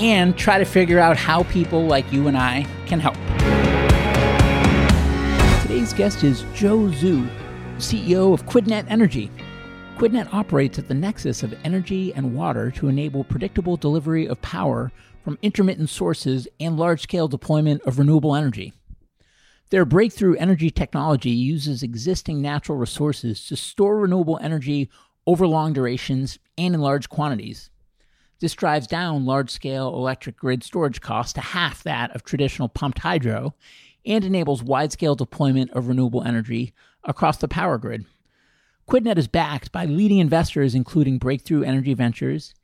and try to figure out how people like you and I can help. Today's guest is Joe Zhu, CEO of QuidNet Energy. QuidNet operates at the nexus of energy and water to enable predictable delivery of power from intermittent sources and large scale deployment of renewable energy. Their breakthrough energy technology uses existing natural resources to store renewable energy over long durations and in large quantities. This drives down large scale electric grid storage costs to half that of traditional pumped hydro and enables wide scale deployment of renewable energy across the power grid. QuidNet is backed by leading investors including Breakthrough Energy Ventures,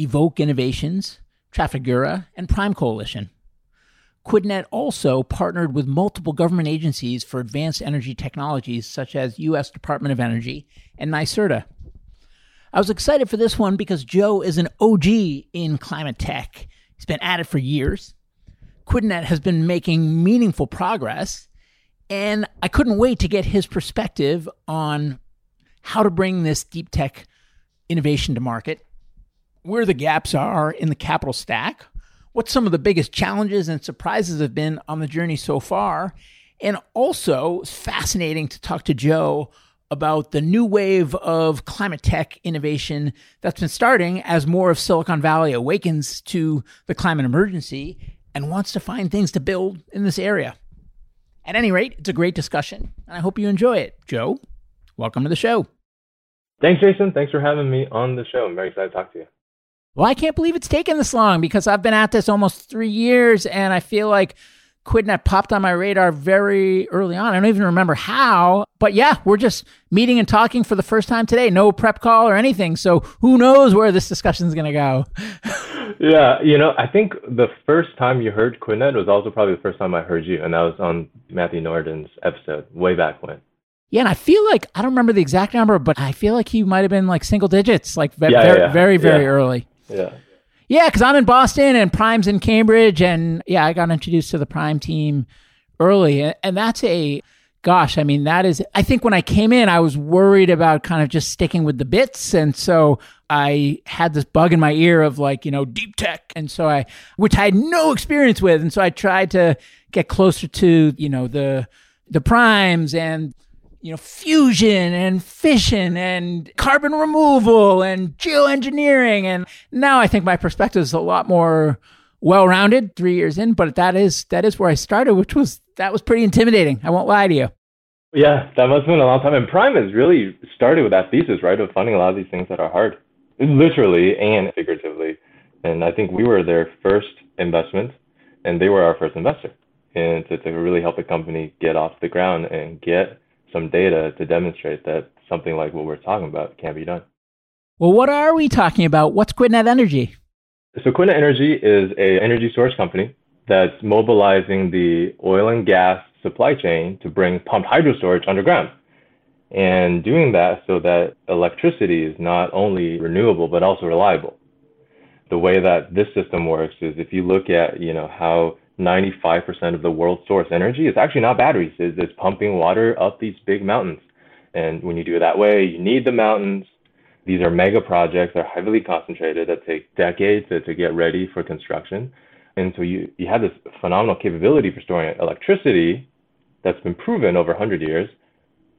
Evok Innovations, Trafigura, and Prime Coalition. QuidNet also partnered with multiple government agencies for advanced energy technologies such as U.S. Department of Energy and NYSERDA. I was excited for this one because Joe is an OG in climate tech. He's been at it for years. QuidNet has been making meaningful progress, and I couldn't wait to get his perspective on how to bring this deep tech innovation to market, where the gaps are in the capital stack, what some of the biggest challenges and surprises have been on the journey so far, and also it's fascinating to talk to Joe about the new wave of climate tech innovation that's been starting as more of Silicon Valley awakens to the climate emergency and wants to find things to build in this area. At any rate, it's a great discussion, and I hope you enjoy it. Joe, welcome to the show. Thanks, Jason. Thanks for having me on the show. I'm very excited to talk to you. Well, I can't believe it's taken this long because I've been at this almost three years, and I feel like QuidNet popped on my radar very early on. I don't even remember how, but yeah, we're just meeting and talking for the first time today. No prep call or anything. So who knows where this discussion is going to go? yeah, you know, I think the first time you heard QuidNet was also probably the first time I heard you, and that was on Matthew Nordan's episode way back when. Yeah, and I feel like I don't remember the exact number, but I feel like he might have been like single digits, like ve- yeah, very, yeah, yeah. very, very early. Yeah. Yeah, because I'm in Boston and Prime's in Cambridge, and yeah, I got introduced to the Prime team early, and that's a gosh, I mean, that is. I think when I came in, I was worried about kind of just sticking with the bits, and so I had this bug in my ear of like you know deep tech, and so I, which I had no experience with, and so I tried to get closer to you know the the primes and you know, fusion and fission and carbon removal and geoengineering. And now I think my perspective is a lot more well-rounded three years in, but that is, that is where I started, which was, that was pretty intimidating. I won't lie to you. Yeah, that must have been a long time. And Prime has really started with that thesis, right, of funding a lot of these things that are hard, literally and figuratively. And I think we were their first investment, and they were our first investor. And to, to really help the company get off the ground and get some data to demonstrate that something like what we're talking about can be done. Well, what are we talking about? What's QuidNet Energy? So QuidNet Energy is a energy storage company that's mobilizing the oil and gas supply chain to bring pumped hydro storage underground and doing that so that electricity is not only renewable but also reliable. The way that this system works is if you look at you know how 95% of the world's source energy is actually not batteries, it's, it's pumping water up these big mountains. And when you do it that way, you need the mountains. These are mega projects, they're heavily concentrated that take decades to, to get ready for construction. And so you, you have this phenomenal capability for storing electricity that's been proven over 100 years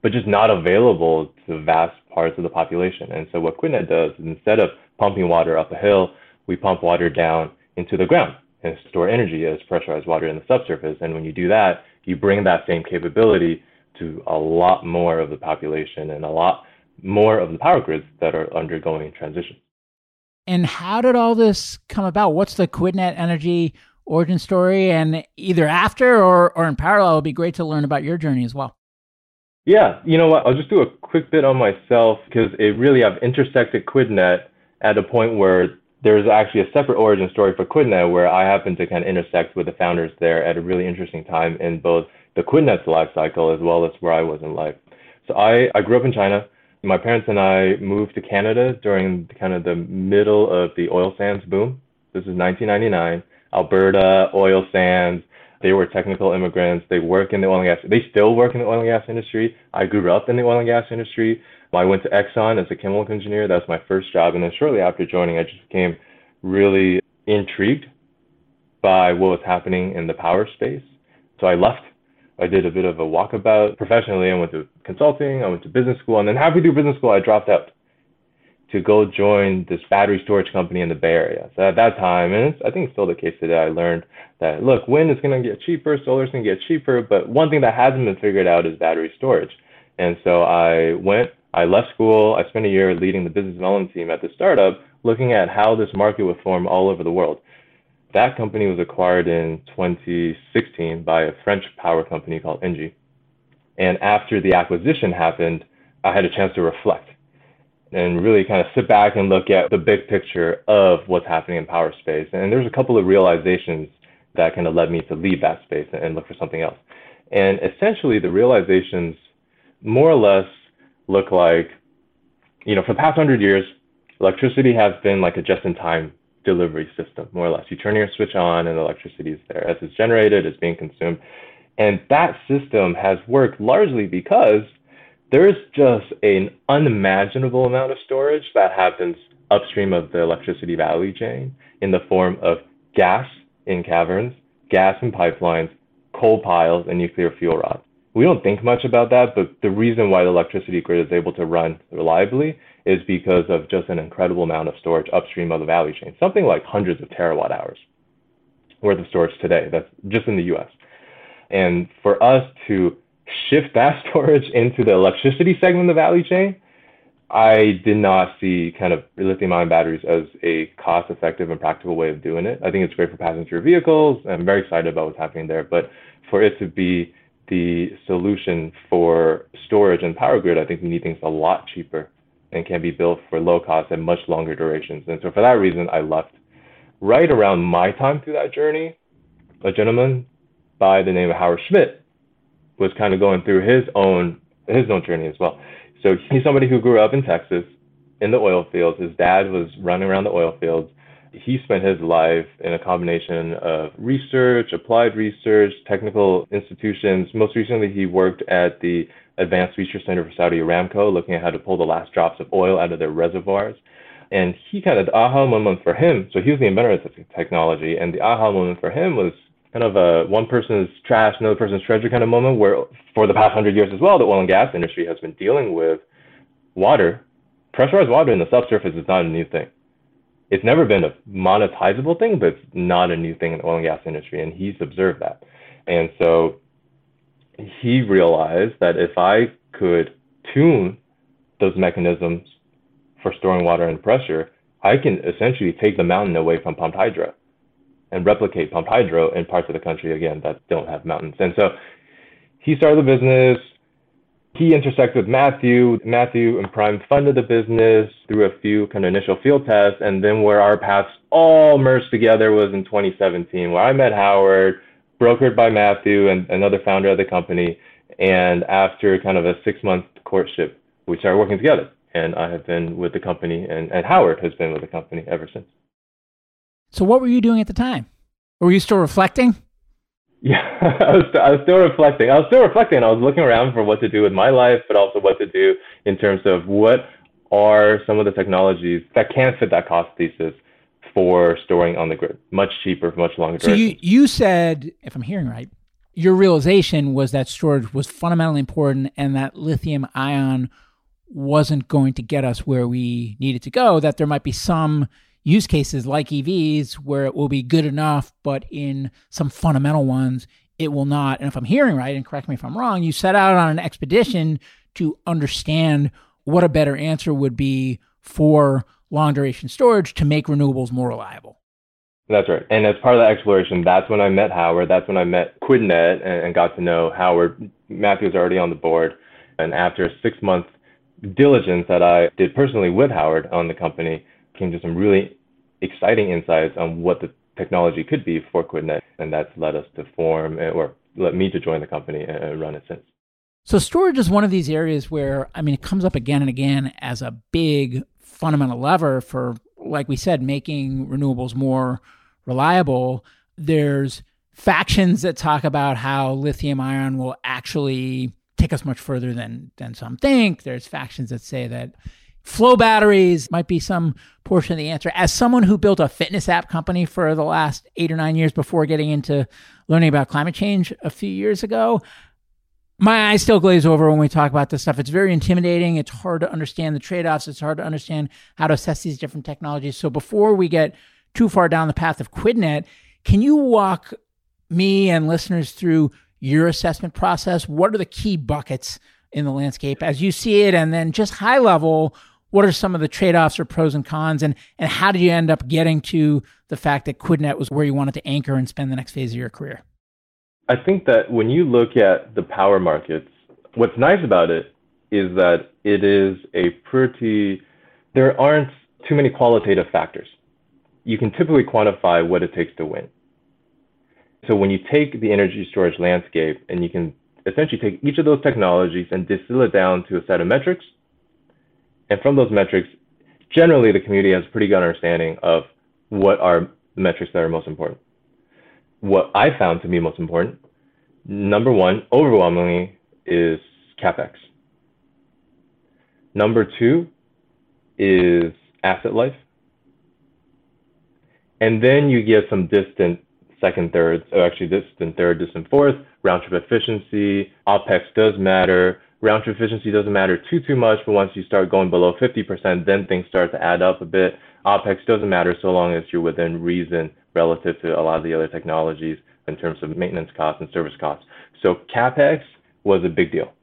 but just not available to vast parts of the population. And so what QuidNet does is instead of pumping water up a hill, we pump water down into the ground and store energy as pressurized water in the subsurface. And when you do that, you bring that same capability to a lot more of the population and a lot more of the power grids that are undergoing transition. And how did all this come about? What's the QuidNet Energy origin story? And either after or, or in parallel, it would be great to learn about your journey as well. Yeah, you know what? I'll just do a quick bit on myself because it really I've intersected QuidNet at a point where there's actually a separate origin story for QuidNet where I happen to kind of intersect with the founders there at a really interesting time in both the QuidNet's life cycle as well as where I was in life. So I, I grew up in China. My parents and I moved to Canada during kind of the middle of the oil sands boom. This is 1999. Alberta, oil sands, they were technical immigrants. They work in the oil and gas. They still work in the oil and gas industry. I grew up in the oil and gas industry. I went to Exxon as a chemical engineer. That was my first job. And then shortly after joining, I just became really intrigued by what was happening in the power space. So I left. I did a bit of a walkabout professionally. I went to consulting. I went to business school. And then halfway through business school, I dropped out to go join this battery storage company in the Bay Area. So at that time, and I think it's still the case today, I learned that look, wind is going to get cheaper, solar is going to get cheaper, but one thing that hasn't been figured out is battery storage. And so I went, I left school, I spent a year leading the business development team at the startup, looking at how this market would form all over the world. That company was acquired in 2016 by a French power company called Engie. And after the acquisition happened, I had a chance to reflect and really kind of sit back and look at the big picture of what's happening in power space. And there's a couple of realizations that kind of led me to leave that space and look for something else. And essentially, the realizations more or less look like, you know, for the past hundred years, electricity has been like a just-in-time delivery system, more or less. You turn your switch on and electricity is there. As it's generated, it's being consumed. And that system has worked largely because there's just an unimaginable amount of storage that happens upstream of the electricity value chain in the form of gas in caverns, gas in pipelines, coal piles, and nuclear fuel rods. We don't think much about that, but the reason why the electricity grid is able to run reliably is because of just an incredible amount of storage upstream of the value chain, something like hundreds of terawatt hours worth of storage today. That's just in the US. And for us to shift that storage into the electricity segment of the value chain, I did not see kind of lithium ion batteries as a cost effective and practical way of doing it. I think it's great for passenger vehicles. I'm very excited about what's happening there. But for it to be the solution for storage and power grid, I think we need things a lot cheaper and can be built for low cost and much longer durations. And so for that reason, I left. Right around my time through that journey, a gentleman by the name of Howard Schmidt was kind of going through his own his own journey as well. So he's somebody who grew up in Texas in the oil fields. His dad was running around the oil fields. He spent his life in a combination of research, applied research, technical institutions. Most recently, he worked at the Advanced Research Center for Saudi Aramco, looking at how to pull the last drops of oil out of their reservoirs. And he kind of, the aha moment for him, so he was the inventor of the technology, and the aha moment for him was kind of a one person's trash, another person's treasure kind of moment where for the past hundred years as well, the oil and gas industry has been dealing with water. Pressurized water in the subsurface is not a new thing. It's never been a monetizable thing, but it's not a new thing in the oil and gas industry, and he's observed that. And so he realized that if I could tune those mechanisms for storing water and pressure, I can essentially take the mountain away from pumped hydro and replicate pumped hydro in parts of the country again that don't have mountains. And so he started the business. he intersected with Matthew. Matthew and Prime funded the business through a few kind of initial field tests, and then where our paths all merged together was in 2017, where I met Howard, brokered by Matthew and another founder of the company, and after kind of a six-month courtship, we started working together. And I have been with the company, and, and Howard has been with the company ever since. So, what were you doing at the time? Were you still reflecting? Yeah, I was, I was still reflecting. I was still reflecting. I was looking around for what to do with my life, but also what to do in terms of what are some of the technologies that can fit that cost thesis for storing on the grid, much cheaper, much longer. So you you said, if I'm hearing right, your realization was that storage was fundamentally important, and that lithium ion wasn't going to get us where we needed to go. That there might be some use cases like EVs where it will be good enough, but in some fundamental ones, it will not. And if I'm hearing right, and correct me if I'm wrong, you set out on an expedition to understand what a better answer would be for long duration storage to make renewables more reliable. That's right. And as part of that exploration, that's when I met Howard. That's when I met QuidNet and, got to know Howard. Matthew was already on the board. And after six month diligence that I did personally with Howard on the company, came to some really exciting insights on what the technology could be for QuidNet, and that's led us to form eh, or led me to join the company and run it since. So storage is one of these areas where I mean it comes up again and again as a big fundamental lever for like we said making renewables more reliable. There's factions that talk about how lithium ion will actually take us much further than than some think. There's factions that say that Flow batteries might be some portion of the answer. As someone who built a fitness app company for the last eight or nine years before getting into learning about climate change a few years ago, my eyes still glaze over when we talk about this stuff. It's very intimidating. It's hard to understand the trade offs. It's hard to understand how to assess these different technologies. So before we get too far down the path of QuidNet, can you walk me and listeners through your assessment process? What are the key buckets in the landscape as you see it? And then just high level, what are some of the trade-offs or pros and cons and and how did you end up getting to the fact that quidnet was where you wanted to anchor and spend the next phase of your career? I think that when you look at the power markets what's nice about it is that it is a pretty there aren't too many qualitative factors. You can typically quantify what it takes to win. So when you take the energy storage landscape and you can essentially take each of those technologies and distill it down to a set of metrics and from those metrics, generally the community has a pretty good understanding of what are the metrics that are most important. What I found to be most important, number one, overwhelmingly, is capex. Number two is asset life. And then you get some distant second, third, or actually distant third, distant fourth, round trip efficiency, OPEX does matter, round trip efficiency doesn't matter too too much, but once you start going below 50%, then things start to add up a bit. OPEX doesn't matter so long as you're within reason relative to a lot of the other technologies in terms of maintenance costs and service costs. So CapEx was a big deal.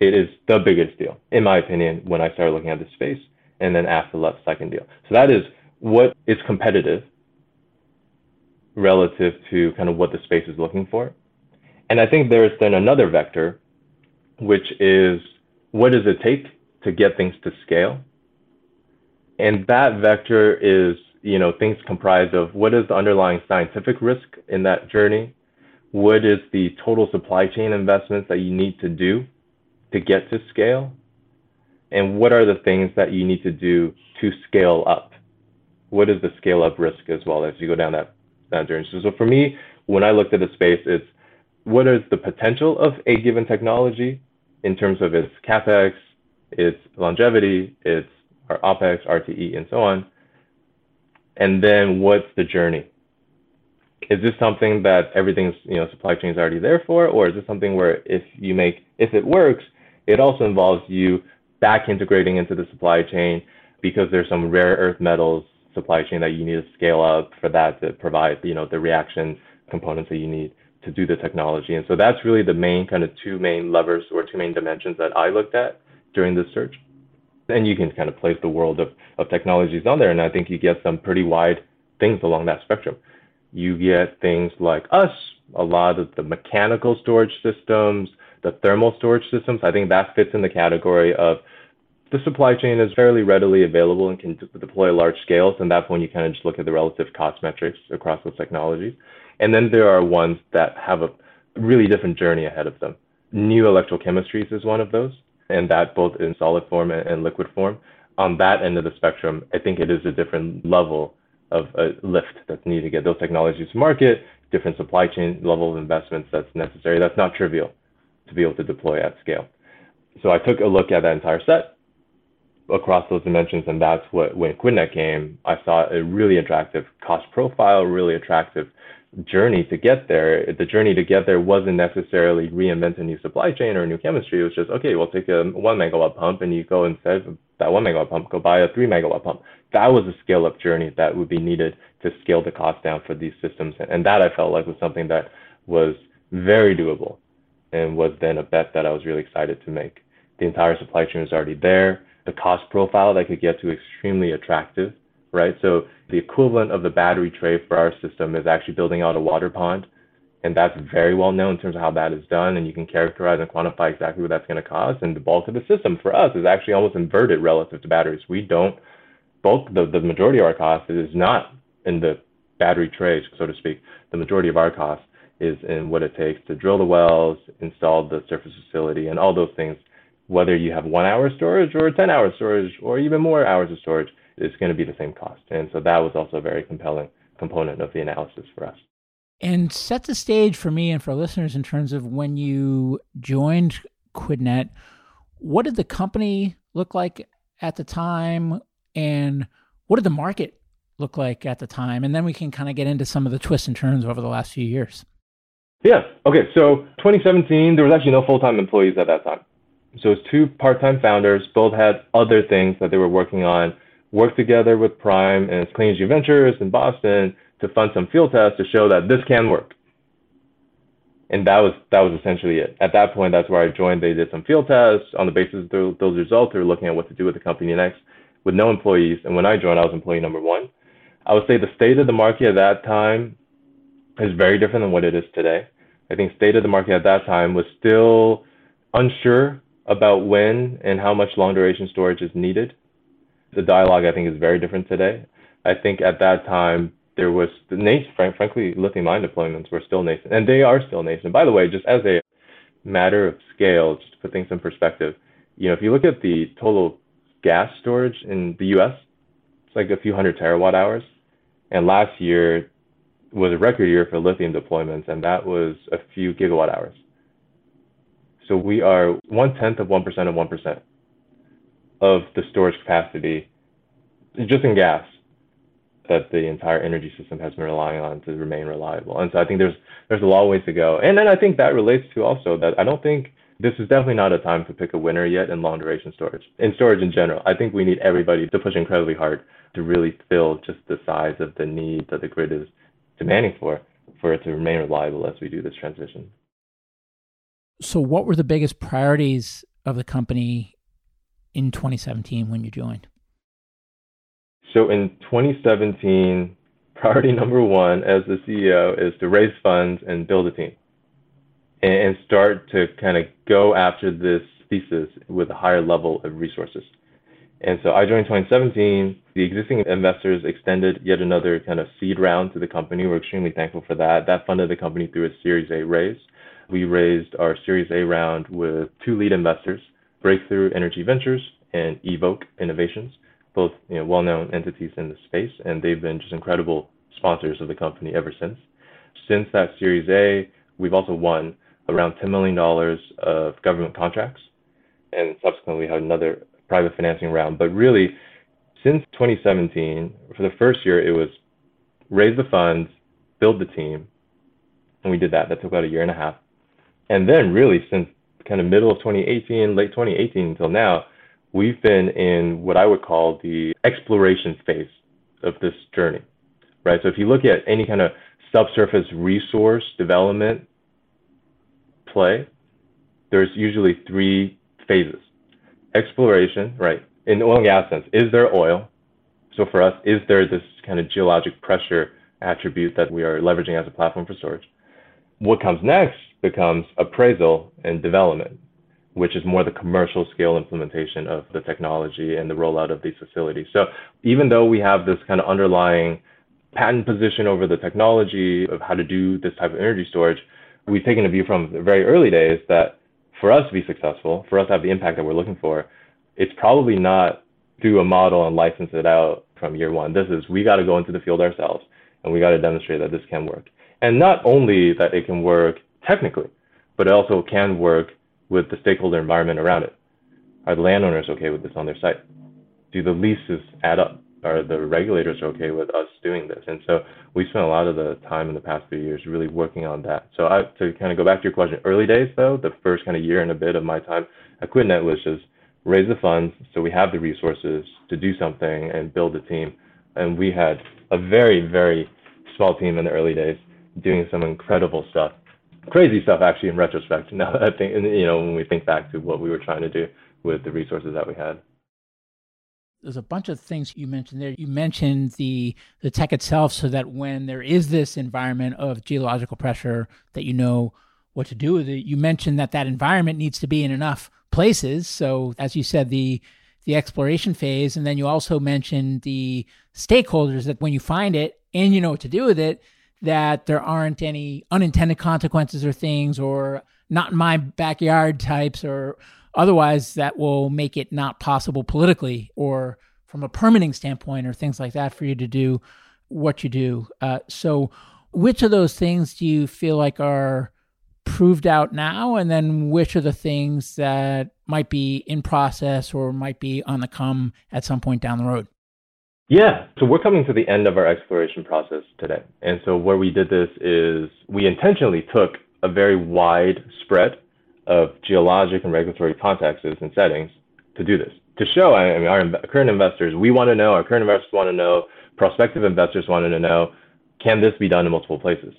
It is the biggest deal, in my opinion, when I started looking at this space. And then after left second deal. So that is what is competitive relative to kind of what the space is looking for. And I think there's then another vector which is what does it take to get things to scale? And that vector is, you know, things comprised of what is the underlying scientific risk in that journey? What is the total supply chain investments that you need to do to get to scale? And what are the things that you need to do to scale up? What is the scale up risk as well as you go down that, that journey? So, so for me, when I looked at the space, it's what is the potential of a given technology in terms of its capex, its longevity, its our OPEX, RTE, and so on. And then what's the journey? Is this something that everything's, you know, supply chain is already there for, or is this something where if you make, if it works, it also involves you back integrating into the supply chain because there's some rare earth metals supply chain that you need to scale up for that to provide, you know, the reaction components that you need to do the technology. And so that's really the main kind of two main levers or two main dimensions that I looked at during this search. And you can kind of place the world of, of technologies on there. And I think you get some pretty wide things along that spectrum. You get things like us, a lot of the mechanical storage systems, the thermal storage systems. I think that fits in the category of the supply chain is fairly readily available and can deploy large scales. And that's when you kind of just look at the relative cost metrics across those technologies. And then there are ones that have a really different journey ahead of them. New electrochemistries is one of those, and that both in solid form and liquid form. On that end of the spectrum, I think it is a different level of a lift that's needed to get those technologies to market, different supply chain level of investments that's necessary. That's not trivial to be able to deploy at scale. So I took a look at that entire set across those dimensions, and that's what when QuidNet came, I saw a really attractive cost profile, really attractive journey to get there. The journey to get there wasn't necessarily reinvent a new supply chain or a new chemistry. It was just okay, we'll take a one megawatt pump and you go instead of that one megawatt pump, go buy a three megawatt pump. That was a scale up journey that would be needed to scale the cost down for these systems, and that I felt like was something that was very doable, and was then a bet that I was really excited to make. The entire supply chain was already there the cost profile that could get to extremely attractive, right? So the equivalent of the battery tray for our system is actually building out a water pond. And that's very well known in terms of how that is done. And you can characterize and quantify exactly what that's going to cost. And the bulk of the system for us is actually almost inverted relative to batteries. We don't, bulk, the, the majority of our cost is not in the battery trays, so to speak. The majority of our cost is in what it takes to drill the wells, install the surface facility, and all those things whether you have one hour storage or 10 hour storage or even more hours of storage, it's going to be the same cost. And so that was also a very compelling component of the analysis for us. And set the stage for me and for listeners in terms of when you joined QuidNet, what did the company look like at the time? And what did the market look like at the time? And then we can kind of get into some of the twists and turns over the last few years. Yeah. Okay. So 2017, there was actually no full time employees at that time. So it's two part-time founders, both had other things that they were working on, worked together with Prime and Clean Energy Ventures in Boston to fund some field tests to show that this can work. And that was that was essentially it. At that point, that's where I joined. They did some field tests on the basis of those results. They were looking at what to do with the company next, with no employees. And when I joined, I was employee number one. I would say the state of the market at that time is very different than what it is today. I think state of the market at that time was still unsure about when and how much long duration storage is needed. The dialogue, I think, is very different today. I think at that time, there was the nascent, frank, frankly, lithium ion deployments were still nascent, and they are still nascent. By the way, just as a matter of scale, just to put things in perspective, you know, if you look at the total gas storage in the U.S., it's like a few hundred terawatt hours, and last year was a record year for lithium deployments, and that was a few gigawatt hours. So we are one tenth of 1% of 1% of the storage capacity just in gas that the entire energy system has been relying on to remain reliable. And so I think there's there's a long ways to go. And then I think that relates to also that I don't think this is definitely not a time to pick a winner yet in long duration storage. In storage in general, I think we need everybody to push incredibly hard to really fill just the size of the need that the grid is demanding for for it to remain reliable as we do this transition. So, what were the biggest priorities of the company in 2017 when you joined? So, in 2017, priority number one as the CEO is to raise funds and build a team and start to kind of go after this thesis with a higher level of resources. And so I joined 2017. The existing investors extended yet another kind of seed round to the company. We're extremely thankful for that. That funded the company through a Series A raise. We raised our Series A round with two lead investors, Breakthrough Energy Ventures and Evok Innovations, both you know, well-known entities in the space, and they've been just incredible sponsors of the company ever since. Since that Series A, we've also won around $10 million of government contracts, and subsequently we had another private financing round. But really, since 2017, for the first year, it was raise the funds, build the team, and we did that. That took about a year and a half. And then really since kind of middle of 2018, late 2018 until now, we've been in what I would call the exploration phase of this journey, right? So if you look at any kind of subsurface resource development play, there's usually three phases. Exploration, right? In oil and gas sense, is there oil? So for us, is there this kind of geologic pressure attribute that we are leveraging as a platform for storage? What comes next becomes appraisal and development, which is more the commercial scale implementation of the technology and the rollout of these facilities. So even though we have this kind of underlying patent position over the technology of how to do this type of energy storage, we've taken a view from the very early days that for us to be successful, for us to have the impact that we're looking for, it's probably not do a model and license it out from year one. This is we got to go into the field ourselves and we got to demonstrate that this can work. And not only that it can work technically, but it also can work with the stakeholder environment around it. Are the landowners okay with this on their site? Do the leases add up? Are the regulators okay with us doing this? And so we spent a lot of the time in the past few years really working on that. So I, to kind of go back to your question, early days though, the first kind of year and a bit of my time at QuidNet was just raise the funds so we have the resources to do something and build a team. And we had a very, very small team in the early days doing some incredible stuff crazy stuff actually in retrospect. Now I think, you know, when we think back to what we were trying to do with the resources that we had. There's a bunch of things you mentioned there. You mentioned the the tech itself, so that when there is this environment of geological pressure, that you know what to do with it. You mentioned that that environment needs to be in enough places. So as you said, the the exploration phase, and then you also mentioned the stakeholders that when you find it and you know what to do with it, that there aren't any unintended consequences or things or not in my backyard types or otherwise that will make it not possible politically or from a permitting standpoint or things like that for you to do what you do. Uh, so, which of those things do you feel like are proved out now? And then which are the things that might be in process or might be on the come at some point down the road? Yeah, so we're coming to the end of our exploration process today. And so where we did this is we intentionally took a very wide spread of geologic and regulatory contexts and settings to do this. To show, I mean, our current investors, we want to know, our current investors want to know, prospective investors wanted to know, can this be done in multiple places?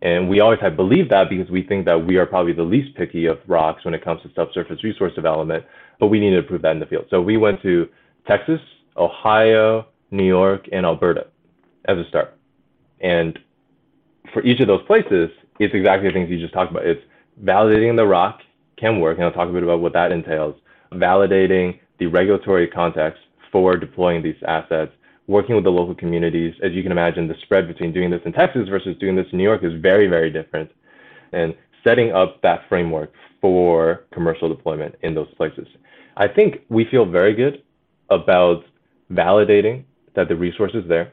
And we always have believed that because we think that we are probably the least picky of rocks when it comes to subsurface resource development, but we needed to prove that in the field. So we went to Texas, Ohio, New York, and Alberta as a start. And for each of those places, it's exactly the things you just talked about. It's validating the rock can work, and I'll talk a bit about what that entails. Validating the regulatory context for deploying these assets, working with the local communities. As you can imagine, the spread between doing this in Texas versus doing this in New York is very, very different. And setting up that framework for commercial deployment in those places. I think we feel very good about validating that the resource is there.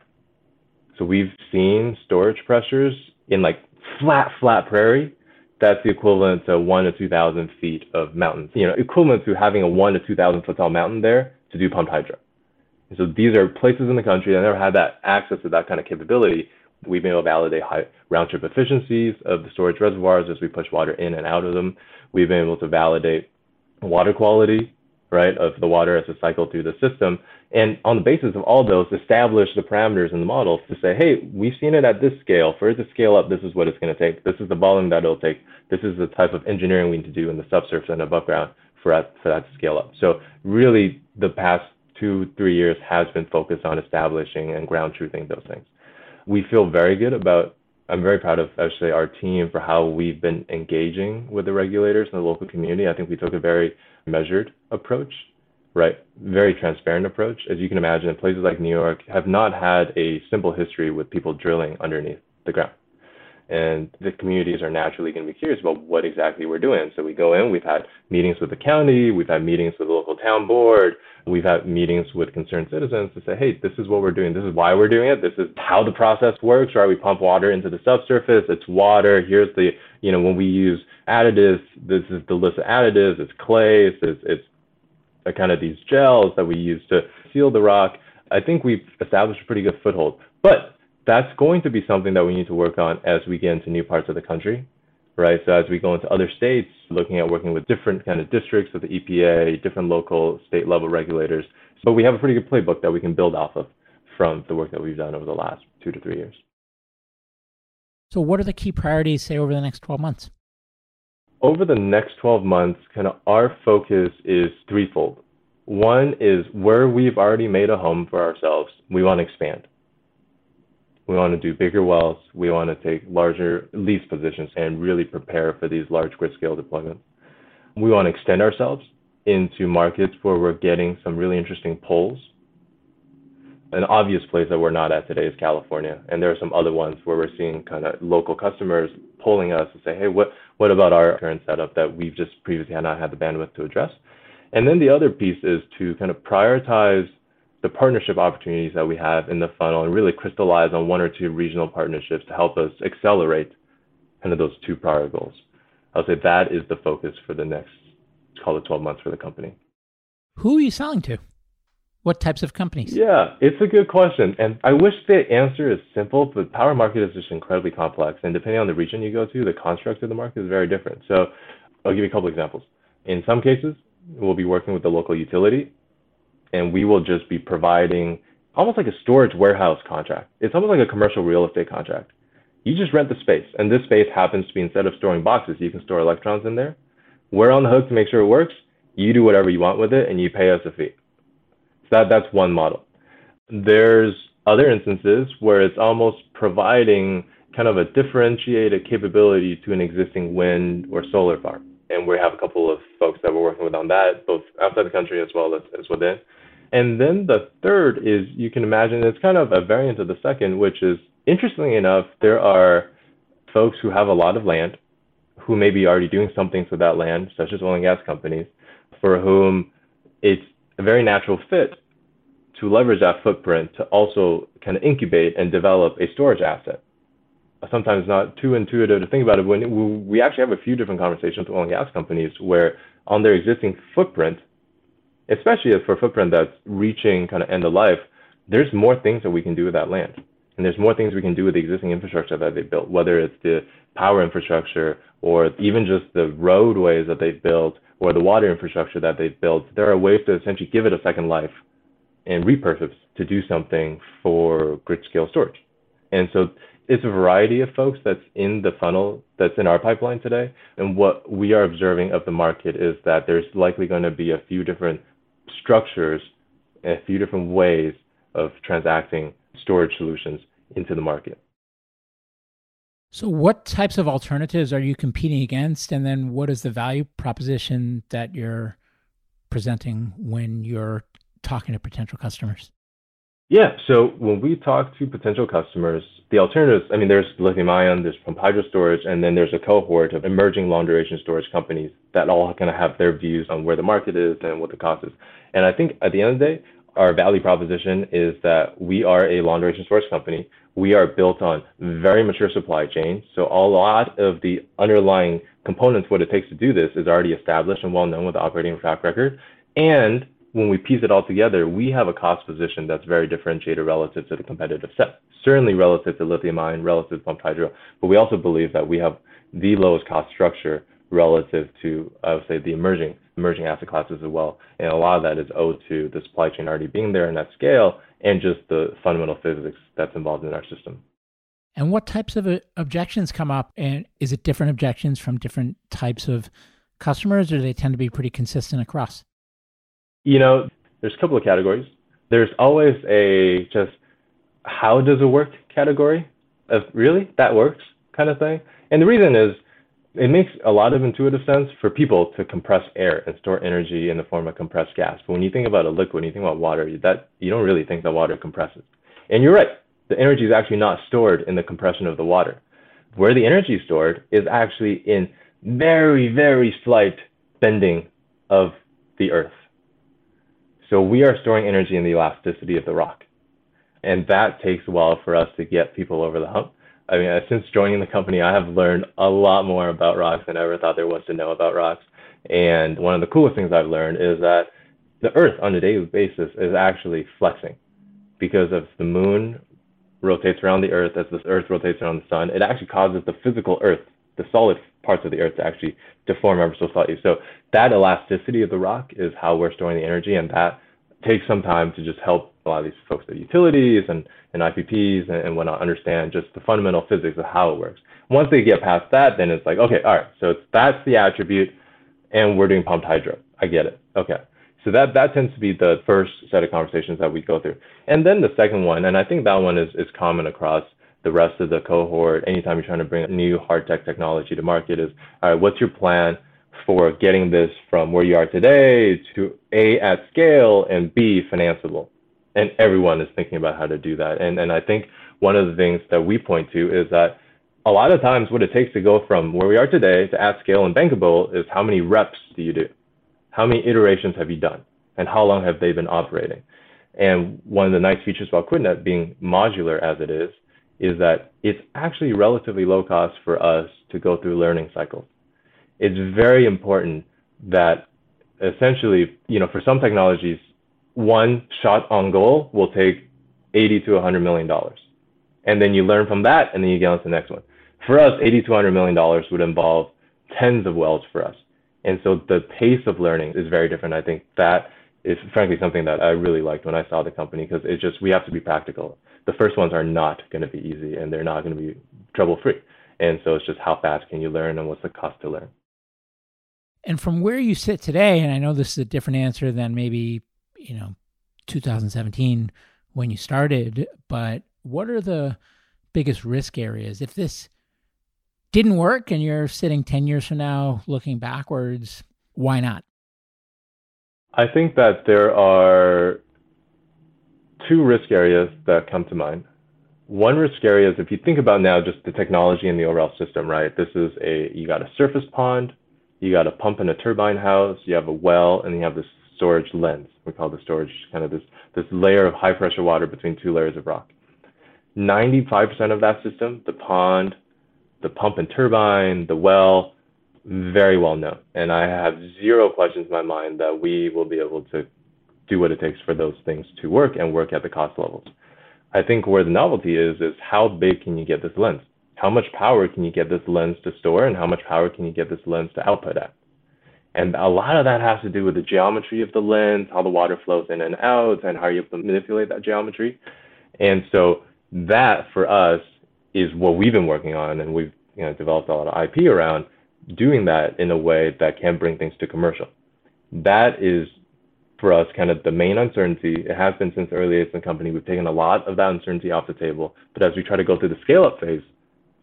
So we've seen storage pressures in like flat, flat prairie. That's the equivalent to one to 2,000 feet of mountains, you know, equivalent to having a one to 2,000 foot tall mountain there to do pumped hydro. And so these are places in the country that never had that access to that kind of capability. We've been able to validate high round trip efficiencies of the storage reservoirs as we push water in and out of them. We've been able to validate water quality right, of the water as it cycled through the system. And on the basis of all those, establish the parameters in the model to say, hey, we've seen it at this scale. For it to scale up, this is what it's going to take. This is the volume that it'll take. This is the type of engineering we need to do in the subsurface and above ground for that, for that to scale up. So really, the past two, three years has been focused on establishing and ground truthing those things. We feel very good about I'm very proud of actually our team for how we've been engaging with the regulators and the local community. I think we took a very measured approach, right? Very transparent approach. As you can imagine, places like New York have not had a simple history with people drilling underneath the ground. And the communities are naturally going to be curious about what exactly we're doing. So we go in, we've had meetings with the county, we've had meetings with the local town board, we've had meetings with concerned citizens to say, hey, this is what we're doing, this is why we're doing it, this is how the process works, right? We pump water into the subsurface, it's water, here's the, you know, when we use additives, this is the list of additives, it's clay, it's, it's kind of these gels that we use to seal the rock. I think we've established a pretty good foothold. But that's going to be something that we need to work on as we get into new parts of the country, right? So as we go into other states, looking at working with different kind of districts of the EPA, different local, state level regulators. But we have a pretty good playbook that we can build off of from the work that we've done over the last two to three years. So, what are the key priorities, say, over the next 12 months? Over the next 12 months, kind of our focus is threefold. One is where we've already made a home for ourselves, we want to expand We want to do bigger wells. We want to take larger lease positions and really prepare for these large grid scale deployments. We want to extend ourselves into markets where we're getting some really interesting pulls. An obvious place that we're not at today is California, and there are some other ones where we're seeing kind of local customers pulling us and say, hey, what what about our current setup that we've just previously had not had the bandwidth to address? And then the other piece is to kind of prioritize the partnership opportunities that we have in the funnel and really crystallize on one or two regional partnerships to help us accelerate kind of those two prior goals. I'll say that is the focus for the next, call it 12 months for the company. Who are you selling to? What types of companies? Yeah, it's a good question. And I wish the answer is simple, but power market is just incredibly complex. And depending on the region you go to, the construct of the market is very different. So I'll give you a couple examples. In some cases, we'll be working with the local utility and we will just be providing almost like a storage warehouse contract. It's almost like a commercial real estate contract. You just rent the space, and this space happens to be instead of storing boxes, you can store electrons in there. We're on the hook to make sure it works. You do whatever you want with it, and you pay us a fee. That that's one model. There's other instances where it's almost providing kind of a differentiated capability to an existing wind or solar farm. And we have a couple of folks that we're working with on that, both outside the country as well as, as within. And then the third is you can imagine it's kind of a variant of the second, which is interestingly enough, there are folks who have a lot of land who may be already doing something with that land, such as oil and gas companies, for whom it's a very natural fit to leverage that footprint to also kind of incubate and develop a storage asset. Sometimes not too intuitive to think about it. When we actually have a few different conversations with oil and gas companies where on their existing footprint, especially for footprint that's reaching kind of end of life, there's more things that we can do with that land. And there's more things we can do with the existing infrastructure that they built, whether it's the power infrastructure or even just the roadways that they've built or the water infrastructure that they've built. There are ways to essentially give it a second life and repurpose to do something for grid scale storage. And so it's a variety of folks that's in the funnel that's in our pipeline today. And what we are observing of the market is that there's likely going to be a few different structures, a few different ways of transacting storage solutions into the market. So, what types of alternatives are you competing against? And then, what is the value proposition that you're presenting when you're talking to potential customers? Yeah. So when we talk to potential customers, the alternatives, I mean, there's lithium ion, there's pumped hydro storage, and then there's a cohort of emerging long duration storage companies that all kind of have their views on where the market is and what the cost is. And I think at the end of the day, our value proposition is that we are a long duration storage company. We are built on very mature supply chains. So a lot of the underlying components, what it takes to do this, is already established and well known with the operating track record. And when we piece it all together, we have a cost position that's very differentiated relative to the competitive set, certainly relative to lithium ion, relative to pumped hydro. But we also believe that we have the lowest cost structure relative to, I would say, the emerging emerging asset classes as well. And a lot of that is owed to the supply chain already being there in that scale and just the fundamental physics that's involved in our system. And what types of uh, objections come up? And is it different objections from different types of customers, or do they tend to be pretty consistent across? You know, there's a couple of categories. There's always a just how does it work category of really that works kind of thing. And the reason is it makes a lot of intuitive sense for people to compress air and store energy in the form of compressed gas. But when you think about a liquid, when you think about water, that you don't really think that water compresses. And you're right, the energy is actually not stored in the compression of the water. Where the energy is stored is actually in very, very slight bending of the earth. So we are storing energy in the elasticity of the rock. And that takes a while for us to get people over the hump. I mean, uh, since joining the company, I have learned a lot more about rocks than I ever thought there was to know about rocks. And one of the coolest things I've learned is that the Earth on a daily basis is actually flexing because of the moon rotates around the Earth as the Earth rotates around the sun. It actually causes the physical Earth, the solid parts of the Earth, to actually deform ever so slightly. So that elasticity of the rock is how we're storing the energy, and that takes some time to just help a lot of these folks at utilities and, and IPPs and, and whatnot understand just the fundamental physics of how it works. Once they get past that, then it's like, okay, all right, so that's the attribute, and we're doing pumped hydro. I get it. Okay. So that, that tends to be the first set of conversations that we go through. And then the second one, and I think that one is, is common across the rest of the cohort, anytime you're trying to bring a new hard tech technology to market, is all right, what's your plan for getting this from where you are today to A, at scale, and B, financeable? And everyone is thinking about how to do that. And, and I think one of the things that we point to is that a lot of times what it takes to go from where we are today to at scale and bankable is how many reps do you do? How many iterations have you done? And how long have they been operating? And one of the nice features about QuidNet being modular as it is, is that it's actually relatively low cost for us to go through learning cycles. It's very important that essentially, you know, for some technologies, one shot on goal will take 80 to 100 million dollars. And then you learn from that and then you get on to the next one. For us, 80 to 100 million dollars would involve tens of wells for us. And so the pace of learning is very different. I think that is frankly something that I really liked when I saw the company because it's just we have to be practical. The first ones are not going to be easy and they're not going to be trouble free. And so it's just how fast can you learn and what's the cost to learn. And from where you sit today, and I know this is a different answer than maybe, you know, 2017 when you started, but what are the biggest risk areas? If this didn't work and you're sitting 10 years from now looking backwards, why not? I think that there are two risk areas that come to mind. One risk area is if you think about now just the technology and the overall system, right? This is a, you got a surface pond, you got a pump and a turbine house, you have a well, and you have this storage lens. We call the storage kind of this, this layer of high pressure water between two layers of rock. 95% of that system, the pond, the pump and turbine, the well, very well known. And I have zero questions in my mind that we will be able to do what it takes for those things to work and work at the cost levels. I think where the novelty is, is how big can you get this lens? How much power can you get this lens to store and how much power can you get this lens to output at? And a lot of that has to do with the geometry of the lens, how the water flows in and out, and how you manipulate that geometry. And so that for us is what we've been working on, and we've you know, developed a lot of IP around doing that in a way that can bring things to commercial. That is for us kind of the main uncertainty. It has been since early as a company. We've taken a lot of that uncertainty off the table. But as we try to go through the scale up phase,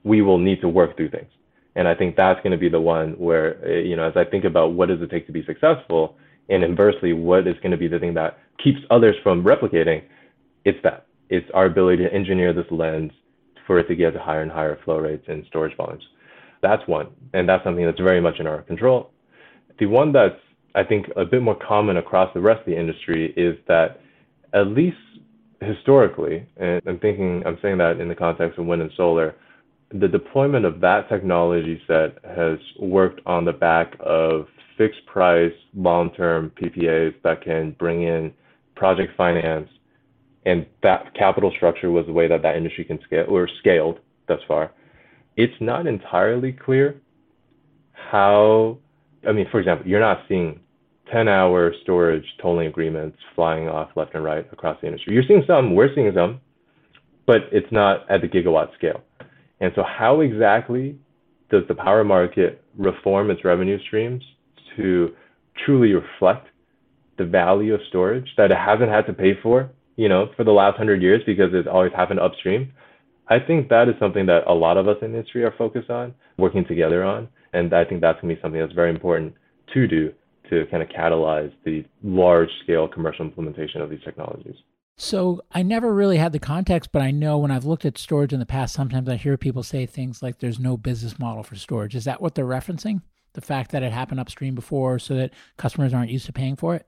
we will need to work through things. And I think that's going to be the one where, eh, you know, as I think about what does it take to be successful, and inversely, what is going to be the thing that keeps others from replicating, it's that. It's our ability to engineer this lens for it to get to higher and higher flow rates and storage volumes. That's one. And that's something that's very much in our control. The one that's, I think, a bit more common across the rest of the industry is that, at least historically, and I'm thinking, I'm saying that in the context of wind and solar, the deployment of that technology set has worked on the back of fixed price, long term PPAs that can bring in project finance. And that capital structure was the way that that industry can scale or scaled thus far it's not entirely clear how, I mean, for example, you're not seeing 10 hour storage tolling agreements flying off left and right across the industry. You're seeing some, we're seeing some, but it's not at the gigawatt scale. And so, how exactly does the power market reform its revenue streams to truly reflect the value of storage that it hasn't had to pay for, you know, for the last hundred years because it's always happened upstream? I think that is something that a lot of us in the industry are focused on, working together on. And I think that's going to be something that's very important to do to kind of catalyze the large scale commercial implementation of these technologies. So I never really had the context, but I know when I've looked at storage in the past, sometimes I hear people say things like there's no business model for storage. Is that what they're referencing? The fact that it happened upstream before so that customers aren't used to paying for it?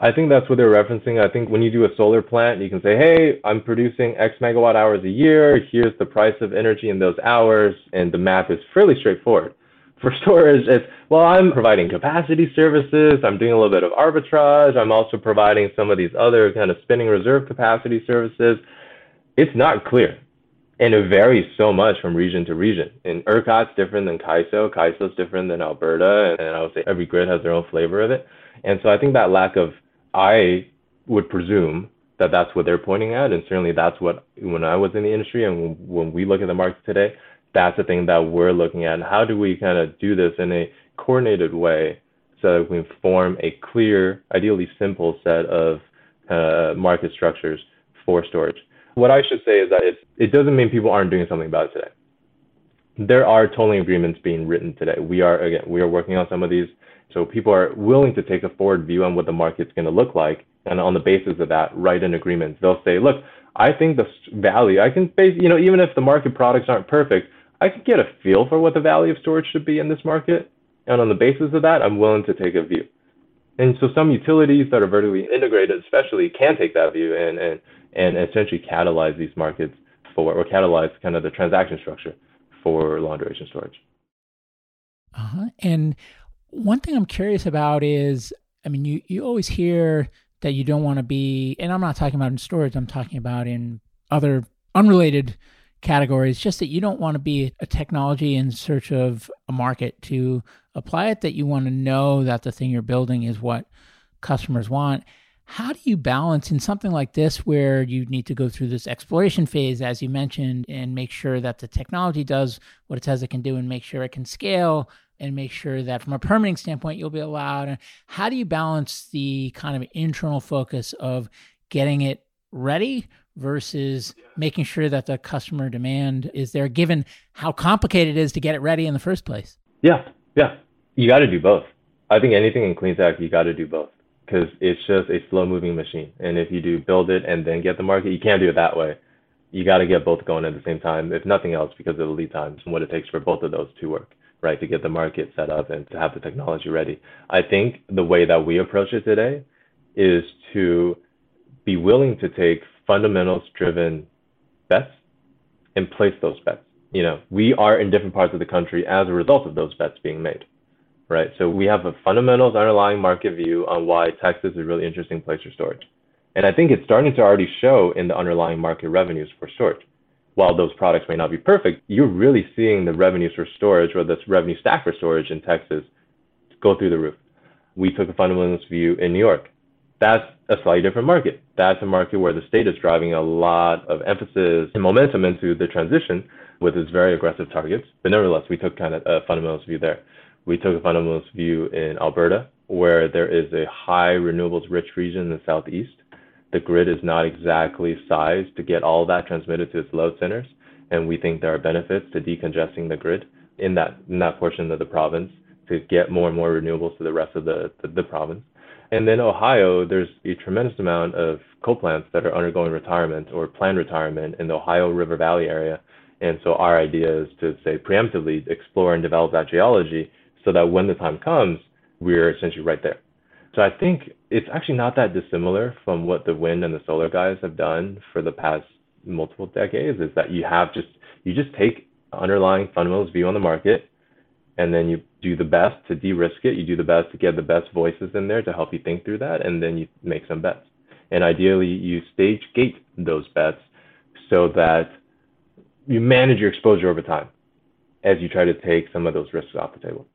I think that's what they're referencing. I think when you do a solar plant, you can say, hey, I'm producing X megawatt hours a year. Here's the price of energy in those hours. And the math is fairly straightforward. For storage, it's, well, I'm providing capacity services. I'm doing a little bit of arbitrage. I'm also providing some of these other kind of spinning reserve capacity services. It's not clear. And it varies so much from region to region. And ERCOT's different than CAISO. CAISO's different than Alberta. And I would say every grid has their own flavor of it. And so I think that lack of I would presume that that's what they're pointing at, and certainly that's what when I was in the industry and when we look at the market today, that's the thing that we're looking at. How do we kind of do this in a coordinated way so that we can form a clear, ideally simple set of uh, market structures for storage? What I should say is that it, it doesn't mean people aren't doing something about it today. There are tolling agreements being written today. We are, again, we are working on some of these. So people are willing to take a forward view on what the market's going to look like. And on the basis of that, write in agreements. They'll say, look, I think the value, I can base, you know, even if the market products aren't perfect, I can get a feel for what the value of storage should be in this market. And on the basis of that, I'm willing to take a view. And so some utilities that are vertically integrated, especially, can take that view and, and, and essentially catalyze these markets for, or catalyze kind of the transaction structure for long duration storage. Uh-huh. And one thing I'm curious about is, I mean, you, you always hear that you don't want to be, and I'm not talking about in storage, I'm talking about in other unrelated categories, just that you don't want to be a technology in search of a market to apply it, that you want to know that the thing you're building is what customers want. How do you balance in something like this where you need to go through this exploration phase, as you mentioned, and make sure that the technology does what it says it can do and make sure it can scale and make sure that from a permitting standpoint you'll be allowed? How do you balance the kind of internal focus of getting it ready versus making sure that the customer demand is there given how complicated it is to get it ready in the first place? Yeah, yeah. You got to do both. I think anything in clean tech, you got to do both because it's just a slow moving machine. And if you do build it and then get the market, you can't do it that way. You got to get both going at the same time, if nothing else, because of the lead times and what it takes for both of those to work, right? To get the market set up and to have the technology ready. I think the way that we approach it today is to be willing to take fundamentals driven bets and place those bets. You know, we are in different parts of the country as a result of those bets being made, right? So we have a fundamentals underlying market view on why Texas is a really interesting place for storage. And I think it's starting to already show in the underlying market revenues for storage. While those products may not be perfect, you're really seeing the revenues for storage or this revenue stack for storage in Texas go through the roof. We took a fundamentals view in New York that's a slightly different market. That's a market where the state is driving a lot of emphasis and momentum into the transition with its very aggressive targets. But nevertheless, we took kind of a fundamentals view there. We took a fundamentals view in Alberta, where there is a high renewables rich region in the southeast. The grid is not exactly sized to get all that transmitted to its load centers. And we think there are benefits to decongesting the grid in that, in that portion of the province to get more and more renewables to the rest of the, the, the province. And then Ohio, there's a tremendous amount of coal plants that are undergoing retirement or planned retirement in the Ohio River Valley area. And so our idea is to say preemptively explore and develop that geology so that when the time comes, we're essentially right there. So I think it's actually not that dissimilar from what the wind and the solar guys have done for the past multiple decades is that you have just you just take underlying fundamentals view on the market and then you do the best to de-risk it. You do the best to get the best voices in there to help you think through that, and then you make some bets. And ideally, you stage gate those bets so that you manage your exposure over time as you try to take some of those risks off the table.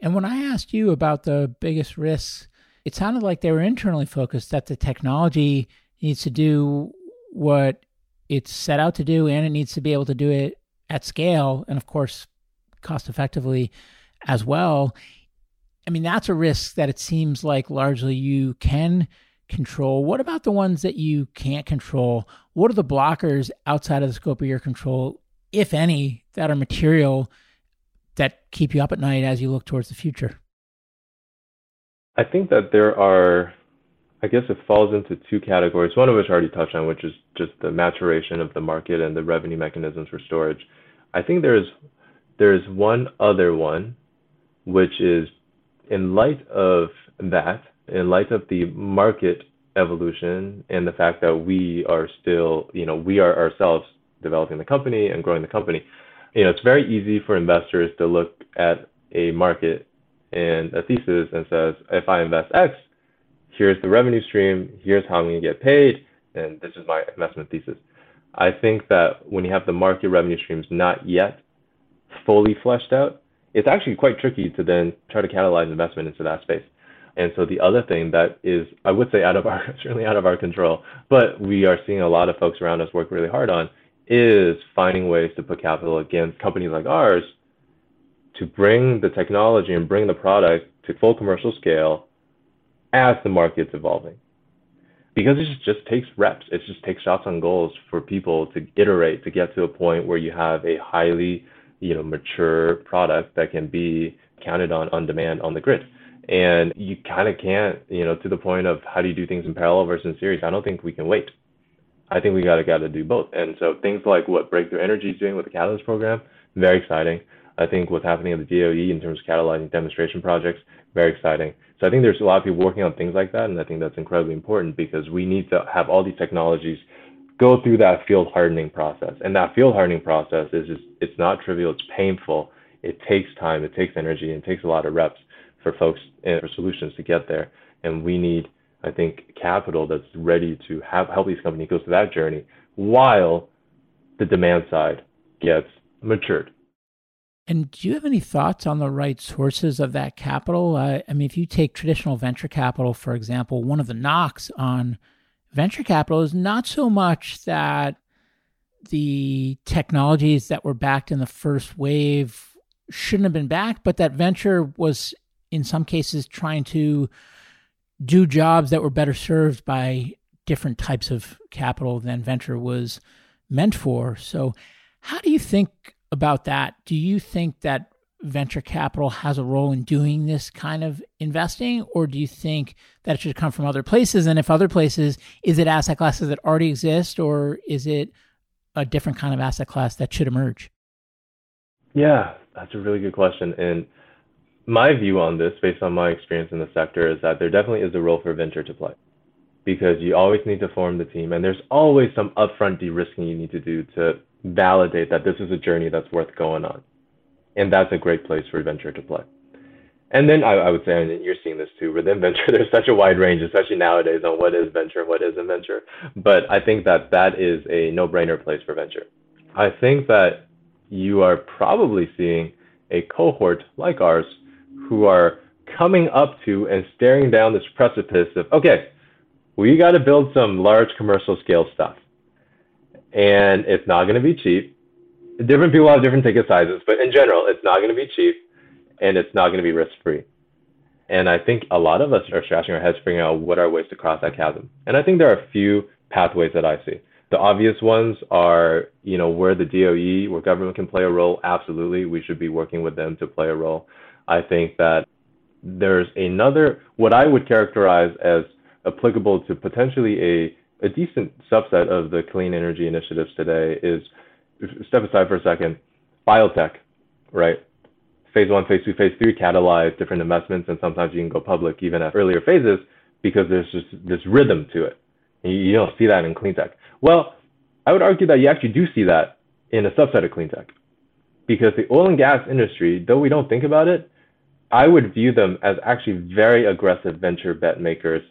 And when I asked you about the biggest risks, it sounded like they were internally focused, that the technology needs to do what it's set out to do and it needs to be able to do it at scale. And of course, cost effectively as well. I mean, that's a risk that it seems like largely you can control. What about the ones that you can't control? What are the blockers outside of the scope of your control, if any, that are material that keep you up at night as you look towards the future? I think that there are, I guess it falls into two categories, one of which I already touched on, which is just the maturation of the market and the revenue mechanisms for storage. I think there's there's one other one, which is in light of that, in light of the market evolution and the fact that we are still, you know, we are ourselves developing the company and growing the company, you know, it's very easy for investors to look at a market and a thesis and says, if I invest X, here's the revenue stream, here's how I'm going to get paid, and this is my investment thesis. I think that when you have the market revenue streams not yet fully fleshed out, it's actually quite tricky to then try to catalyze investment into that space. And so the other thing that is, I would say, out of our certainly out of our control, but we are seeing a lot of folks around us work really hard on, is finding ways to put capital against companies like ours to bring the technology and bring the product to full commercial scale as the market's evolving. because it just, just takes reps. It just takes shots on goals for people to iterate to get to a point where you have a highly, you know, mature product that can be counted on on demand on the grid. And you kind of can't, you know, to the point of how do you do things in parallel versus in series? I don't think we can wait. I think we gotta gotta do both. And so things like what Breakthrough Energy is doing with the Catalyst program, very exciting. I think what's happening at the DOE in terms of catalyzing demonstration projects, very exciting. So I think there's a lot of people working on things like that, and I think that's incredibly important because we need to have all these technologies go through that field hardening process. And that field hardening process is just, it's not trivial, it's painful. It takes time, it takes energy, and it takes a lot of reps for folks and for solutions to get there. And we need, I think, capital that's ready to have help these companies go through that journey while the demand side gets matured. And do you have any thoughts on the right sources of that capital? Uh, I mean, if you take traditional venture capital, for example, one of the knocks on venture capital is not so much that the technologies that were backed in the first wave shouldn't have been backed, but that venture was, in some cases, trying to do jobs that were better served by different types of capital than venture was meant for. So, how do you think about that. Do you think that venture capital has a role in doing this kind of investing, or do you think that it should come from other places? And if other places, is it asset classes that already exist, or is it a different kind of asset class that should emerge? Yeah, that's a really good question. And my view on this, based on my experience in the sector, is that there definitely is a role for venture to play because you always need to form the team, and there's always some upfront de risking you need to do to validate that this is a journey that's worth going on. And that's a great place for venture to play. And then I, I would say, and you're seeing this too, within venture, there's such a wide range, especially nowadays, on what is venture and what isn't venture. But I think that that is a no brainer place for venture. I think that you are probably seeing a cohort like ours who are coming up to and staring down this precipice of, okay, we got to build some large commercial scale stuff and it's not going to be cheap. Different people have different ticket sizes, but in general, it's not going to be cheap and it's not going to be risk free. And I think a lot of us are scratching our heads figuring out what are ways to cross that chasm. And I think there are a few pathways that I see. The obvious ones are, you know, where the DOE, where government can play a role. Absolutely, we should be working with them to play a role. I think that there's another, what I would characterize as applicable to potentially a a decent subset of the clean energy initiatives today is step aside for a second, biotech, right? Phase one, phase two, phase three catalyze different investments, and sometimes you can go public even at earlier phases because there's just this rhythm to it. And you don't see that in clean tech. Well, I would argue that you actually do see that in a subset of clean tech because the oil and gas industry, though we don't think about it, I would view them as actually very aggressive venture bet makers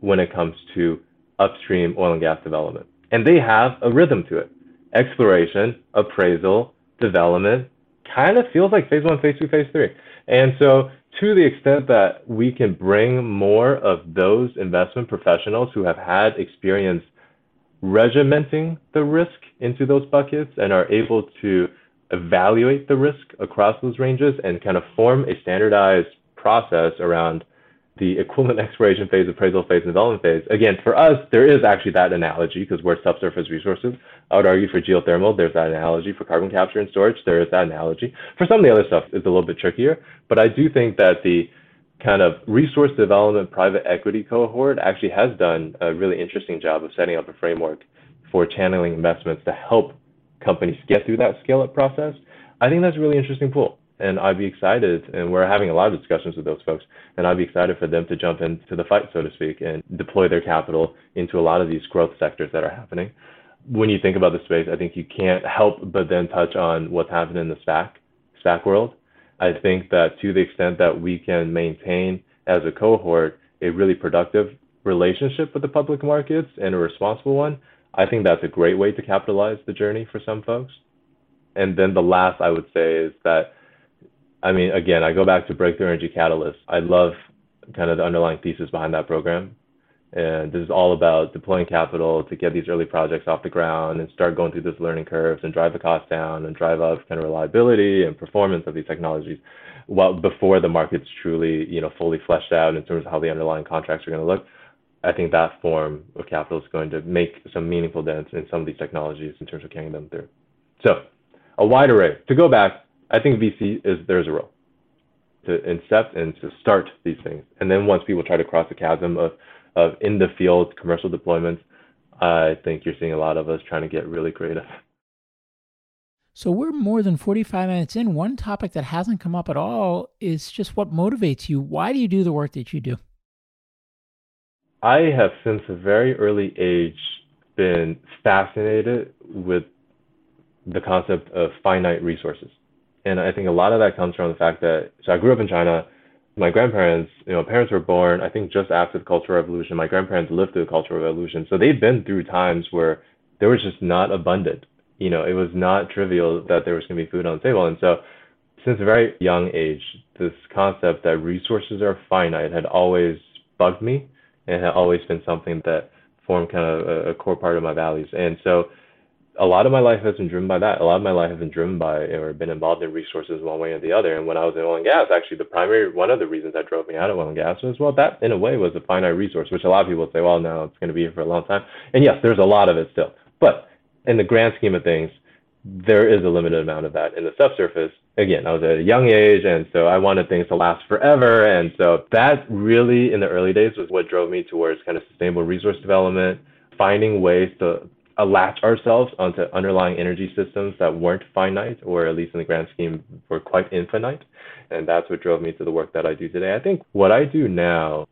when it comes to upstream oil and gas development. And they have a rhythm to it. Exploration, appraisal, development kind of feels like phase one, phase two, phase three. And so, to the extent that we can bring more of those investment professionals who have had experience regimenting the risk into those buckets and are able to evaluate the risk across those ranges and kind of form a standardized process around the equivalent exploration phase, appraisal phase, and development phase. Again, for us, there is actually that analogy because we're subsurface resources. I would argue for geothermal, there's that analogy. For carbon capture and storage, there is that analogy. For some of the other stuff, it's a little bit trickier. But I do think that the kind of resource development private equity cohort actually has done a really interesting job of setting up a framework for channeling investments to help companies get through that scale up process. I think that's a really interesting pool and I'd be excited, and we're having a lot of discussions with those folks, and I'd be excited for them to jump into the fight, so to speak, and deploy their capital into a lot of these growth sectors that are happening. When you think about the space, I think you can't help but then touch on what's happening in the SPAC, SPAC world. I think that to the extent that we can maintain as a cohort a really productive relationship with the public markets and a responsible one, I think that's a great way to capitalize the journey for some folks. And then the last I would say is that I mean, again, I go back to Breakthrough Energy Catalyst. I love kind of the underlying thesis behind that program. And this is all about deploying capital to get these early projects off the ground and start going through those learning curves and drive the cost down and drive up kind of reliability and performance of these technologies well before the market's truly, you know, fully fleshed out in terms of how the underlying contracts are going to look. I think that form of capital is going to make some meaningful dents in some of these technologies in terms of carrying them through. So, a wide array. To go back, I think VC is there's a role to incept and to start these things, and then once people try to cross the chasm of of in the field commercial deployments, I think you're seeing a lot of us trying to get really creative. So we're more than 45 minutes in. One topic that hasn't come up at all is just what motivates you. Why do you do the work that you do? I have since a very early age been fascinated with the concept of finite resources. And I think a lot of that comes from the fact that so I grew up in China. My grandparents, you know, parents were born, I think, just after the Cultural Revolution. My grandparents lived through the Cultural Revolution. So they've been through times where there was just not abundant you know, it was not trivial that there was going to be food on the table. And so, since a very young age, this concept that resources are finite had always bugged me and had always been something that formed kind of a, a core part of my values. And so, a lot of my life has been driven by that. A lot of my life has been driven by or been involved in resources one way or the other. And when I was in oil and gas, actually, the primary one of the reasons that drove me out of oil and gas was well, that in a way was a finite resource, which a lot of people say, well, no, it's going to be here for a long time. And yes, there's a lot of it still, but in the grand scheme of things, there is a limited amount of that in the subsurface. Again, I was at a young age, and so I wanted things to last forever. And so that really, in the early days, was what drove me towards kind of sustainable resource development, finding ways to latch ourselves onto underlying energy systems that weren't finite, or at least in the grand scheme, were quite infinite. And that's what drove me to the work that I do today. I think what I do now,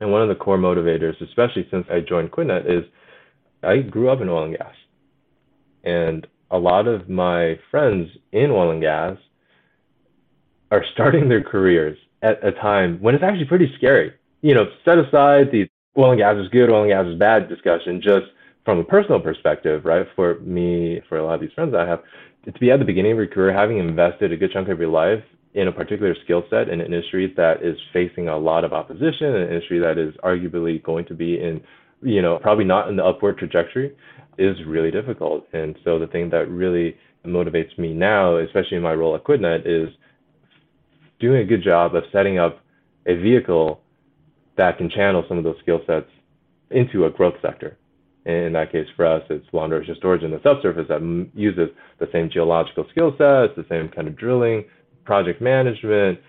and one of the core motivators, especially since I joined QuidNet, is I grew up in oil and gas. And a lot of my friends in oil and gas are starting their careers at a time when it's actually pretty scary. You know, set aside the oil and gas is good, oil and gas is bad discussion, just from a personal perspective, right? For me, for a lot of these friends I have, to be at the beginning of your career, having invested a good chunk of your life in a particular skill set in an industry that is facing a lot of opposition, an industry that is arguably going to be in, you know, probably not in the upward trajectory, is really difficult. And so the thing that really motivates me now, especially in my role at QuidNet, is doing a good job of setting up a vehicle that can channel some of those skill sets into a growth sector. In that case, for us, it's long duration storage in the subsurface that uses the same geological skill sets, the same kind of drilling, project management,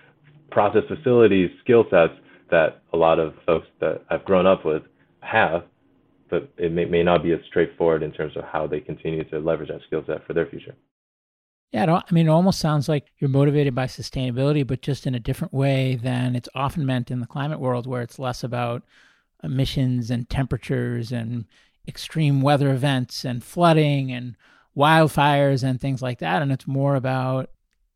process facilities skill sets that a lot of folks that I've grown up with have but it may, may not be as straightforward in terms of how they continue to leverage that skill set for their future. Yeah, I mean, it almost sounds like you're motivated by sustainability, but just in a different way than it's often meant in the climate world, where it's less about emissions and temperatures and extreme weather events and flooding and wildfires and things like that. And it's more about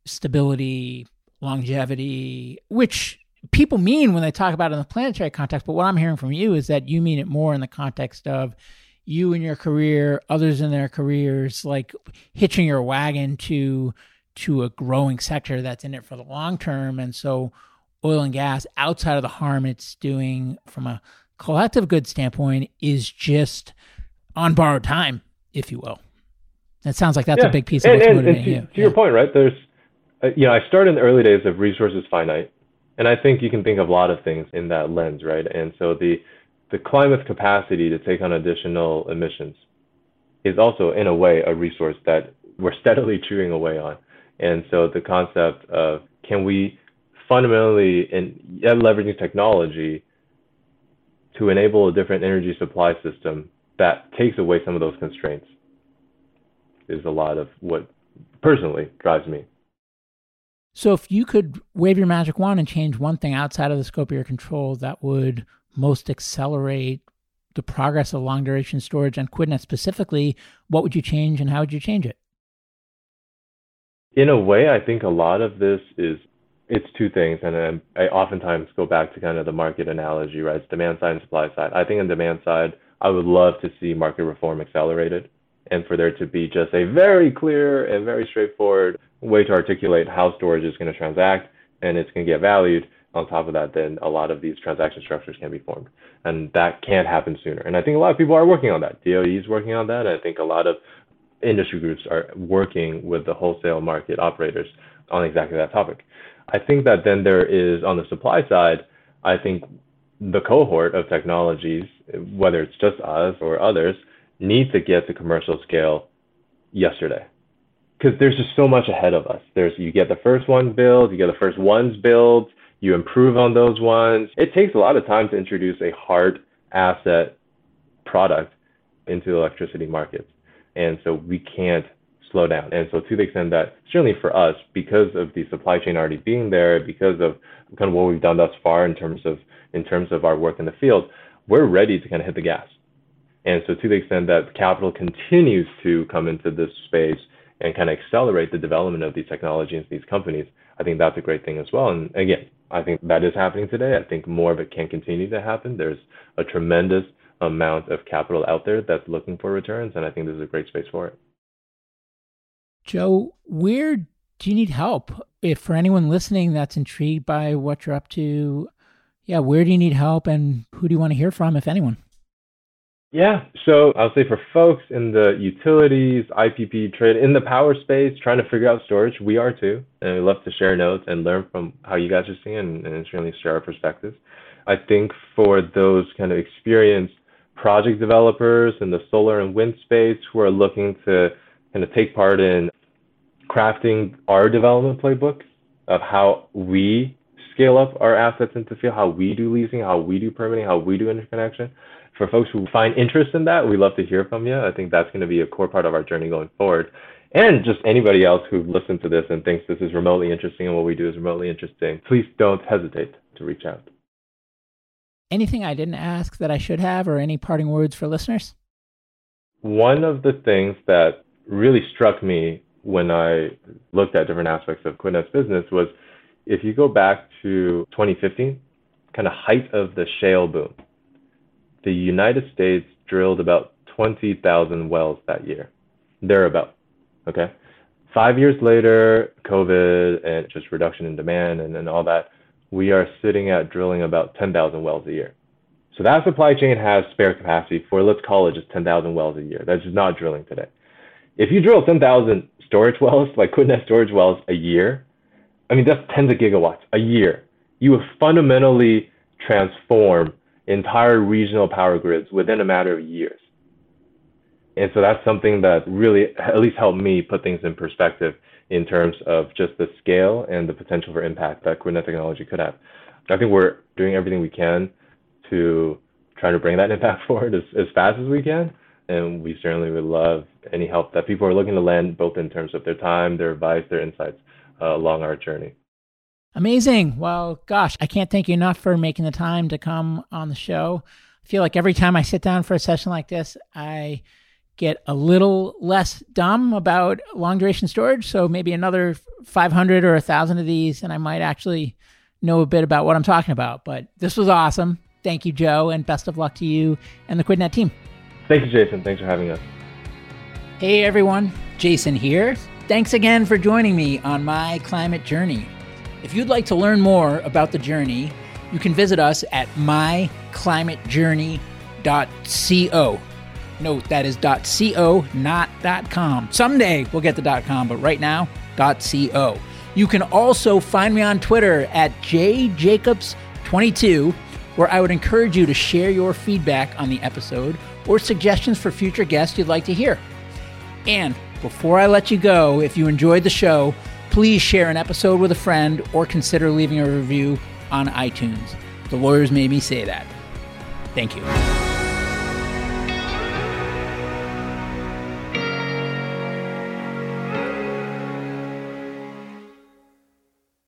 stability, longevity, which people mean when they talk about it in the planetary context, but what I'm hearing from you is that you mean it more in the context of you and your career, others in their careers, like hitching your wagon to to a growing sector that's in it for the long term. And so oil and gas, outside of the harm it's doing from a collective good standpoint, is just on borrowed time, if you will. It sounds like that's yeah. a big piece of what's and, motivating to, you. To yeah. your point, right? There's, uh, you know, I started in the early days of resources finite, and I think you can think of a lot of things in that lens, right? And so the the climate's capacity to take on additional emissions is also, in a way, a resource that we're steadily chewing away on. And so the concept of can we fundamentally, in leveraging technology, to enable a different energy supply system that takes away some of those constraints is a lot of what personally drives me. So, if you could wave your magic wand and change one thing outside of the scope of your control that would most accelerate the progress of long duration storage and QuidNet specifically, what would you change and how would you change it? In a way, I think a lot of this is it's two things, and I oftentimes go back to kind of the market analogy, right? It's demand side and supply side. I think on demand side, I would love to see market reform accelerated and for there to be just a very clear and very straightforward way to articulate how storage is going to transact and it's going to get valued. On top of that, then a lot of these transaction structures can be formed. And that can't happen sooner. And I think a lot of people are working on that. DOE is working on that. I think a lot of industry groups are working with the wholesale market operators on exactly that topic. I think that then there is, on the supply side, I think the cohort of technologies, whether it's just us or others, need to get to commercial scale yesterday. Because there's just so much ahead of us. There's you get the first one built, you get the first ones built, you improve on those ones. It takes a lot of time to introduce a hard asset product into electricity markets. And so we can't slow down. And so to the extent that certainly for us, because of the supply chain already being there, because of kind of what we've done thus far in terms of in terms of our work in the field, we're ready to kind of hit the gas. And so to the extent that capital continues to come into this space and kind of accelerate the development of these technologies, these companies, I think that's a great thing as well. And again, I think that is happening today. I think more of it can continue to happen. There's a tremendous amount of capital out there that's looking for returns, and I think this is a great space for it. Joe, where do you need help? If for anyone listening that's intrigued by what you're up to, yeah, where do you need help and who do you want to hear from, if anyone? Yeah, so I'll say for folks in the utilities, IPP trade, in the power space, trying to figure out storage, we are too. And we love to share notes and learn from how you guys are seeing and, and certainly share our perspectives. I think for those kind of experienced project developers in the solar and wind space who are looking to kind of take part in crafting our development playbook of how we scale up our assets into field, how we do leasing, how we do permitting, how we do interconnection. For folks who find interest in that, we love to hear from you. I think that's going to be a core part of our journey going forward. And just anybody else who listens to this and thinks this is remotely interesting and what we do is remotely interesting, please don't hesitate to reach out. Anything I didn't ask that I should have, or any parting words for listeners? One of the things that really struck me when I looked at different aspects of QuidNet's business was if you go back to 2015, kind of height of the shale boom, the United States drilled about 20,000 wells that year, thereabout. Okay. Five years later, COVID and just reduction in demand and, and all that, we are sitting at drilling about 10,000 wells a year. So that supply chain has spare capacity for, let's call it just 10,000 wells a year. That's just not drilling today. If you drill 10,000 storage wells, like QuidNet storage wells a year, I mean, that's tens of gigawatts a year. You would fundamentally transform entire regional power grids within a matter of years. And so that's something that really at least helped me put things in perspective in terms of just the scale and the potential for impact that QuidNet technology could have. I think we're doing everything we can to try to bring that impact forward as, as fast as we can. And we certainly would love any help that people are looking to lend, both in terms of their time, their advice, their insights uh, along our journey. Amazing. Well, gosh, I can't thank you enough for making the time to come on the show. I feel like every time I sit down for a session like this, I get a little less dumb about long duration storage. So maybe another 500 or 1,000 of these, and I might actually know a bit about what I'm talking about. But this was awesome. Thank you, Joe, and best of luck to you and the QuidNet team. Thank you, Jason. Thanks for having us. Hey, everyone. Jason here. Thanks again for joining me on my climate journey. If you'd like to learn more about the journey, you can visit us at myclimatejourney.co. Note that is .co, not .com. Someday we'll get the .com, but right now, .co. You can also find me on Twitter at jjacobs22, where I would encourage you to share your feedback on the episode or suggestions for future guests you'd like to hear. And before I let you go, if you enjoyed the show, please share an episode with a friend or consider leaving a review on iTunes. The lawyers made me say that. Thank you.